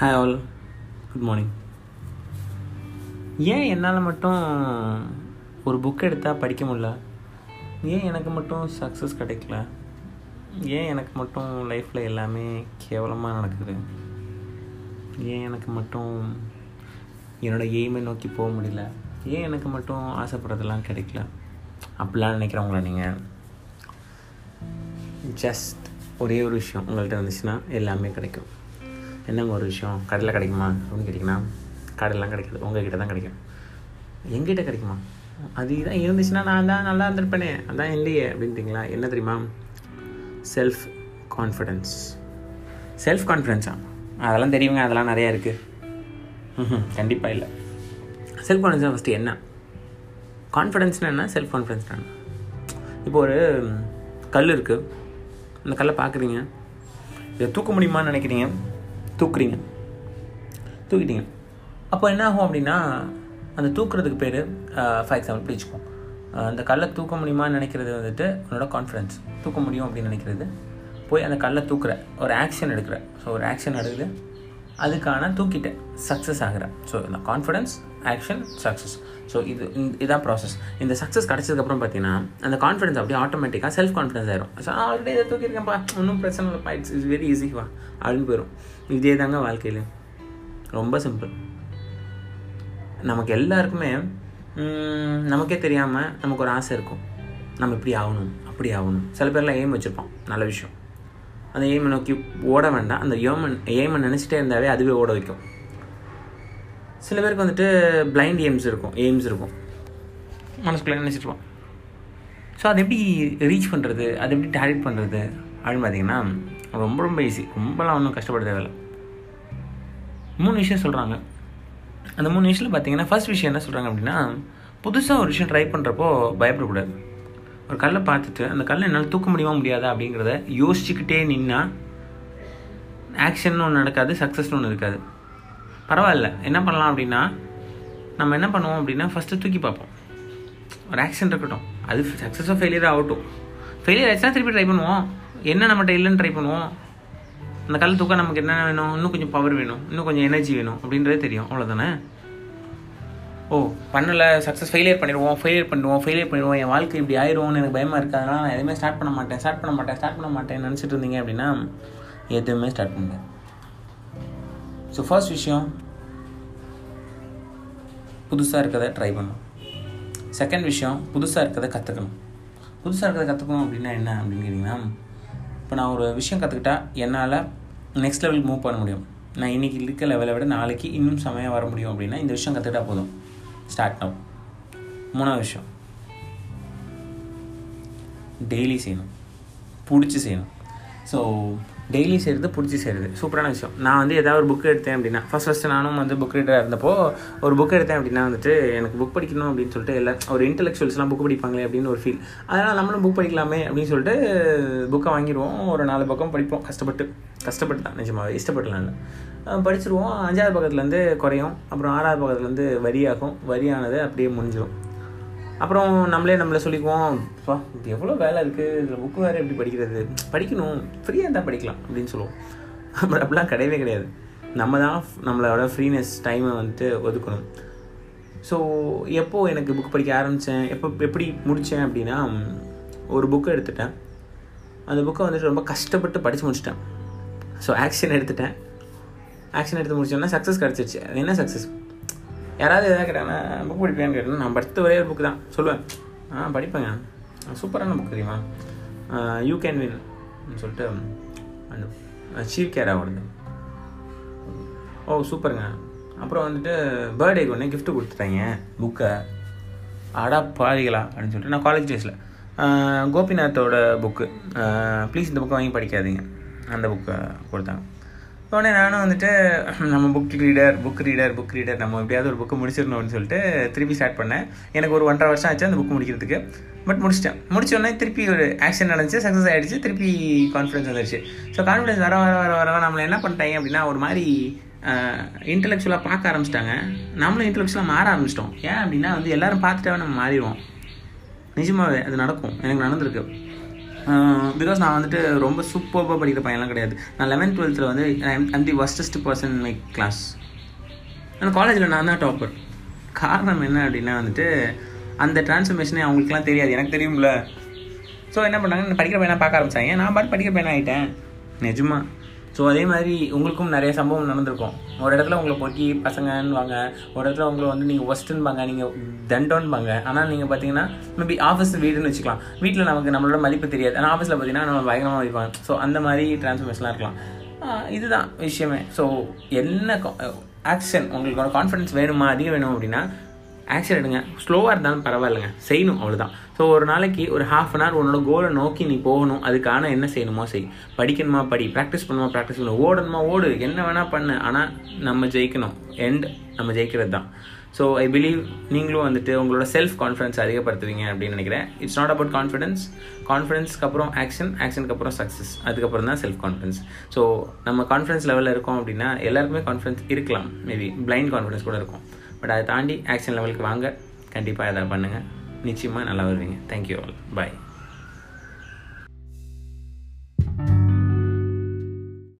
Hi all good morning ஏன் என்னால் மட்டும் ஒரு புக் எடுத்தால் படிக்க முடியல? ஏன் எனக்கு மட்டும் சக்ஸஸ் கிடைக்கல? ஏன் எனக்கு மட்டும் லைஃப்பில் எல்லாமே கேவலமாக நடக்குது? ஏன் எனக்கு மட்டும் என்னோடய எய்மை நோக்கி போக முடியல? ஏன் எனக்கு மட்டும் ஆசைப்படுறதெல்லாம் கிடைக்கல? அப்படிலாம் நினைக்கிறவங்களா நீங்கள் ஜஸ்ட் ஒரே ஒரு விஷயம் உங்கள்கிட்ட வந்துச்சுன்னா எல்லாமே கிடைக்கும். என்னங்க ஒரு விஷயம்? கடையில் கிடைக்குமா? அப்படின்னு கேட்டிங்கன்னா கடையிலாம் கிடைக்காது. உங்ககிட்ட தான் கிடைக்கும். எங்கிட்ட கிடைக்குமா? அது இதான் இருந்துச்சுன்னா நான் தான் நல்லா இருந்திருப்பேனே. அதான் இல்லையே அப்படின்ட்டிங்களா? என்ன தெரியுமா? செல்ஃப் கான்ஃபிடென்ஸ் செல்ஃப் கான்ஃபிடென்ஸா அதெல்லாம் தெரியுங்க அதெல்லாம் நிறையா இருக்குது கண்டிப்பாக இல்லை. செல்ஃப் கான்ஃபிடென்ஸ் ஃபஸ்ட்டு என்ன? கான்ஃபிடென்ஸ்னா என்ன? செல்ஃப் கான்ஃபிடென்ஸ்னா என்ன? இப்போ ஒரு கல் இருக்குது அந்த கல்லை பார்க்குறீங்க. இதை தூக்க முடியுமான்னு நினைக்கிறீங்க? தூக்குறீங்க. தூக்கிட்டீங்க. அப்போ என்ன ஆகும் அப்படின்னா அந்த தூக்குறதுக்கு பேர் ஃபார் எக்ஸாம்பிள் பிடிச்சிக்கும் அந்த கல்லை தூக்க முடியுமான்னு நினைக்கிறது வந்துட்டு உன்னோட கான்ஃபிடன்ஸ் தூக்க முடியும் அப்படின்னு நினைக்கிறது. போய் அந்த கல்லை தூக்குற ஒரு ஆக்ஷன் எடுக்கிற. ஸோ ஒரு ஆக்ஷன் எடுக்குது அதுக்கான தூக்கிட்ட சக்ஸஸ் ஆகிற ஸோ இந்த கான்ஃபிடன்ஸ் ஆக்ஷன் சக்ஸஸ் ஸோ இது இதான் ப்ராசஸ் இந்த சக்ஸஸ் கிடச்சதுக்கப்புறம் பார்த்தீங்கன்னா அந்த கான்ஃபிடன்ஸ் அப்படியே ஆட்டோமேட்டிக்காக செல்ஃப் கான்ஃபிடன்ஸ் ஆயிரும் ஸோ ஆல்ரெடி இதை தூக்கியிருக்கேன்ப்பா. ஒன்றும் பிரச்சனை இல்லைப்பா. இட்ஸ் இட்ஸ் வெரி ஈஸிவா அப்படின்னு போயிடும் இதே தாங்க வாழ்க்கையிலையும் ரொம்ப சிம்பிள் நமக்கு எல்லாருக்குமே நமக்கே தெரியாமல் நமக்கு ஒரு ஆசை இருக்கும். நம்ம இப்படி ஆகணும் அப்படி ஆகணும். சில பேர்லாம் எய்ம் வச்சுருப்போம் நல்ல விஷயம். அந்த எய்மை நோக்கி ஓட வேண்டாம். அந்த ஏமன் எய்மை நினச்சிட்டே இருந்தாவே அதுவே ஓட வைக்கும். சில பேருக்கு வந்துட்டு பிளைண்ட் எய்ம்ஸ் இருக்கும் எய்ம்ஸ் இருக்கும். மனசுக்குள்ளே நினச்சிட்டுருப்போம் ஸோ அது எப்படி ரீச் பண்ணுறது அது எப்படி டார்கெட் பண்ணுறது அப்படின்னு பார்த்தீங்கன்னா ரொம்ப ரொம்ப ஈஸி ரொம்பலாம் ஒன்றும் கஷ்டப்பட தேவையில்லை. மூணு விஷயம் சொல்கிறாங்க அந்த மூணு விஷயத்தில் பார்த்தீங்கன்னா ஃபர்ஸ்ட் விஷயம் என்ன சொல்கிறாங்க அப்படின்னா புதுசாக ஒரு விஷயம் ட்ரை பண்ணுறப்போ பயப்படக்கூடாது. ஒரு கல்லை பார்த்துட்டு அந்த கல்லை என்னால் தூக்க முடியுமா முடியாதா அப்படிங்கிறத யோசிச்சுக்கிட்டே நின்னா ஆக்ஷன் ஒன்று நடக்காது சக்ஸஸ்னு ஒன்று இருக்காது. பரவாயில்ல. என்ன பண்ணலாம் அப்படின்னா நம்ம என்ன பண்ணுவோம் அப்படின்னா ஃபஸ்ட்டு தூக்கி பார்ப்போம். ஒரு ஆக்ஷன் இருக்கட்டும். அது சக்ஸஸோ ஃபெயிலியர் ஆகட்டும். ஃபெயிலியர் ஆச்சுன்னா திருப்பி ட்ரை பண்ணுவோம். என்ன நம்மகிட்ட இல்லைன்னு ட்ரை பண்ணுவோம். அந்த கல் தூக்கம் நமக்கு என்ன வேணும்? இன்னும் கொஞ்சம் பவர் வேணும். இன்னும் கொஞ்சம் எனர்ஜி வேணும். அப்படின்றதே தெரியும். அவ்வளோதானே ஓ பண்ணலை. சக்ஸஸ் ஃபெயிலியர் பண்ணிடுவோம். ஃபெயிலியர் பண்ணிடுவோம் ஃபெயிலியர் பண்ணிடுவோம். என் வாழ்க்கை இப்படி ஆயிடும்னு எனக்கு பயமாக இருக்குது அதனால் நான் எதுவுமே ஸ்டார்ட் பண்ண மாட்டேன். ஸ்டார்ட் பண்ண மாட்டேன். ஸ்டார்ட் பண்ண மாட்டேன் நினச்சிட்டு இருந்தீங்க அப்படின்னா எதுவுமே ஸ்டார்ட் பண்ணுங்க ஸோ ஃபர்ஸ்ட் விஷயம் புதுசாக இருக்கிறத ட்ரை பண்ணணும். செகண்ட் விஷயம் புதுசாக இருக்கிறத கற்றுக்கணும் புதுசாக இருக்கிறத கற்றுக்கணும் அப்படின்னா என்ன அப்படின்னு கேட்டிங்கன்னா இப்போ நான் ஒரு விஷயம் கற்றுக்கிட்டா என்னால் நெக்ஸ்ட் லெவலுக்கு மூவ் பண்ண முடியும். நான் இன்றைக்கி இருக்க லெவலை விட நாளைக்கு இன்னும் செமையாக வர முடியும் அப்படின்னா இந்த விஷயம் கற்றுக்கிட்டா போதும். ஸ்டார்ட் ஆகும் மூணாவது விஷயம். டெய்லி செய்யணும். பிடிச்சி செய்யணும். ஸோ டெய்லி செய்கிறது பிடிச்சி செய்கிறது சூப்பரான விஷயம். நான் வந்து ஏதாவது ஒரு புக் எடுத்தேன் அப்படின்னா ஃபஸ்ட் ஃபஸ்ட்டு நானும் வந்து புக் ரீடராக இருந்தப்போ ஒரு புக் எடுத்தேன் அப்படின்னா வந்துட்டு எனக்கு புக் படிக்கணும் அப்படின்னு சொல்லிட்டு எல்லா ஒரு இன்டெலெக்சுவல்ஸ்லாம் புக் படிப்பாங்களே அப்படின்னு ஒரு ஃபீல் அதனால் நம்மளும் புக் படிக்கலாமே அப்படின்னு சொல்லிட்டு புக்கை வாங்கிடுவோம். ஒரு நாலு பக்கம் படிப்போம். கஷ்டப்பட்டு. கஷ்டப்பட்டு தான் நிஜமாக இஷ்டப்பட்டுலாம் படிச்சிருவோம். அஞ்சாவது பக்கத்துலேருந்து குறையும். அப்புறம் ஆறாவது பக்கத்துலேருந்து வரியாகும். வரியானது அப்படியே முடிஞ்சிடும் அப்புறம் நம்மளே நம்மளை சொல்லிக்குவோம் பா இது எவ்வளோ வேலை இருக்குது இதில் புக்கு வேறு எப்படி படிக்கிறது? படிக்கணும். ஃப்ரீயாக இருந்தால் படிக்கலாம் அப்படின்னு சொல்லுவோம். அப்புறம் அப்படிலாம் கிடையவே கிடையாது. நம்ம தான் நம்மளோட ஃப்ரீனஸ் டைமை வந்துட்டு ஒதுக்கணும். ஸோ எப்போது எனக்கு புக் படிக்க ஆரம்பித்தேன் எப்போ எப்படி முடித்தேன் அப்படின்னா ஒரு புக்கை எடுத்துட்டேன். அந்த புக்கை வந்துட்டு ரொம்ப கஷ்டப்பட்டு படித்து முடிச்சிட்டேன். ஸோ ஆக்ஷன் எடுத்துட்டேன். ஆக்ஷன் எடுத்து முடிச்சோன்னா சக்ஸஸ் கிடச்சிருச்சு. அது என்ன சக்ஸஸ் யாராவது எதாவது கேட்டாங்கன்னா புக் படிப்பேன்னு கேட்டேன்னா நான் படித்த ஒரே ஒரு புக்கு தான். சொல்லுவேன். ஆ படிப்பேங்க. சூப்பரான புக் தெரியுமா? யூ கேன் வின் சொல்லிட்டு அந்த சீவ் கேர் அவார்டு ஓ சூப்பருங்க. அப்புறம் வந்துட்டு பர்த்டேக்கு ஒன்று கிஃப்ட் கொடுத்துட்டாங்க புக்கை அடா பாதிகளா அப்படின்னு சொல்லிட்டு நான் காலேஜ் டேஸில் கோபிநாத்தோட புக்கு ப்ளீஸ் இந்த புக்கை வாங்கி படிக்காதீங்க. அந்த புக்கை கொடுத்தாங்க. உடனே நானும் வந்துட்டு நம்ம book reader book reader book reader நம்ம எப்படியாவது ஒரு புக்கு முடிச்சிடணும்னு சொல்லிட்டு திருப்பி ஸ்டார்ட் பண்ணேன். எனக்கு ஒரு ஒன்றரை வருஷம் ஆச்சு அந்த புக் முடிக்கிறதுக்கு. பட் முடிச்சிட்டேன். முடிச்சோடனே திருப்பி ஒரு ஆக்ஷன் நடந்துச்சு சக்ஸஸ் ஆகிடுச்சு திருப்பி கான்ஃபிடன்ஸ் வந்துருச்சு. ஸோ கான்ஃபிடன்ஸ் வர வர வர வர நம்மளை என்ன பண்ணிட்டாங்க அப்படின்னா ஒரு மாதிரி இன்டலெக்சுவலாக பார்க்க ஆரம்பிச்சிட்டாங்க. நம்மளும் இன்டலெக்சுவலாக மாற ஆரம்பிச்சிட்டோம். ஏன் அப்படின்னா வந்து எல்லோரும் பார்த்துட்டாவே நம்ம மாறிடுவோம். நிஜமாகவே அது நடக்கும். எனக்கு நடந்திருக்கு. பிகாஸ் நான் வந்துட்டு ரொம்ப சூப்பராக படிக்கிற பையன்லாம் கிடையாது. நான் லெவன்த் டுவெல்த்தில் வந்து I'm the worst person my class ஆனால் காலேஜில் நான் தான் டாப்பர் காரணம் என்ன அப்படின்னா வந்துட்டு அந்த டிரான்ஸ்ஃபர்மேஷனே அவங்களுக்குலாம் தெரியாது. எனக்கு தெரியும்ல. ஸோ என்ன பண்ணாங்க? படிக்கிற பையனாக பார்க்க ஆரம்பிச்சாங்க. நான் பாட்டு படிக்கிற பையனாக ஆகிட்டேன் நிஜமா. ஸோ அதே மாதிரி உங்களுக்கும் நிறைய சம்பவம் நடந்திருக்கும். ஒரு இடத்துல உங்களை பொக்கி பசங்கன்னுவாங்க ஒரு இடத்துல உங்களை வந்து நீங்கள் ஒஸ்ட்டுன்பாங்க நீங்கள் தண்டோன்பாங்க ஆனால் நீங்கள் பார்த்தீங்கன்னா மேபி ஆஃபீஸ் வீடுன்னு வச்சுக்கலாம். வீட்டில் நமக்கு நம்மளோட மதிப்பு தெரியாது. ஆனால் ஆஃபீஸில் பார்த்தீங்கன்னா நம்ம பயங்கரமாக மதிப்பாங்க ஸோ அந்த மாதிரி டிரான்ஸ்ஃபர்மேஷன்லாம் இருக்கலாம். இதுதான் விஷயமே. ஸோ என்ன ஆக்ஷன் உங்களுக்கு கான்ஃபிடன்ஸ் வேணுமா? அதிகம் வேணும் அப்படின்னா ஆக்ஷன் எடுங்க ஸ்லோவாக இருந்தாலும் பரவாயில்லைங்க. செய்யணும் அவ்வளோதான் ஸோ ஒரு நாளைக்கு ஒரு ஹாஃப் அன் ஹவர் உன்னோட கோலை நோக்கி நீ போகணும். அதுக்கான என்ன செய்யணுமோ செய். படிக்கணுமா படி. ப்ராக்டிஸ் பண்ணுமா ப்ராக்டிஸ் பண்ணணும் ஓடணுமா ஓடு. என்ன வேணால் பண்ணு. ஆனால் நம்ம ஜெயிக்கணும். எண்ட் நம்ம ஜெயிக்கிறது தான் ஸோ ஐ பிலீவ் நீங்களும் வந்துட்டு உங்களோட செல்ஃப் கான்ஃபிடன்ஸ் அதிகப்படுத்துவீங்க அப்படின்னு நினைக்கிறேன். இட்ஸ் நாட் அபவுட் கான்ஃபிடன்ஸ் கான்ஃபிடன்ஸ்க்கு அப்புறம் ஆக்ஷன் ஆக்ஷனுக்கு அப்புறம் சக்ஸஸ் அதுக்கப்புறம் தான் செல்ஃப் கான்ஃபிடன்ஸ் ஸோ நம்ம கான்ஃபிடன்ஸ் லெவலில் இருக்கோம் அப்படின்னா எல்லாருக்குமே கான்ஃபிடன்ஸ் இருக்கலாம். மேபி பிளைண்ட் கான்ஃபிடன்ஸ் கூட இருக்கும். பட் அதை தாண்டி ஆக்ஷன் லெவலுக்கு வாங்க. கண்டிப்பாக எதாவது பண்ணுங்கள் நிச்சயமாக நல்லா வருவீங்க. தேங்க்யூ ஆல் பாய்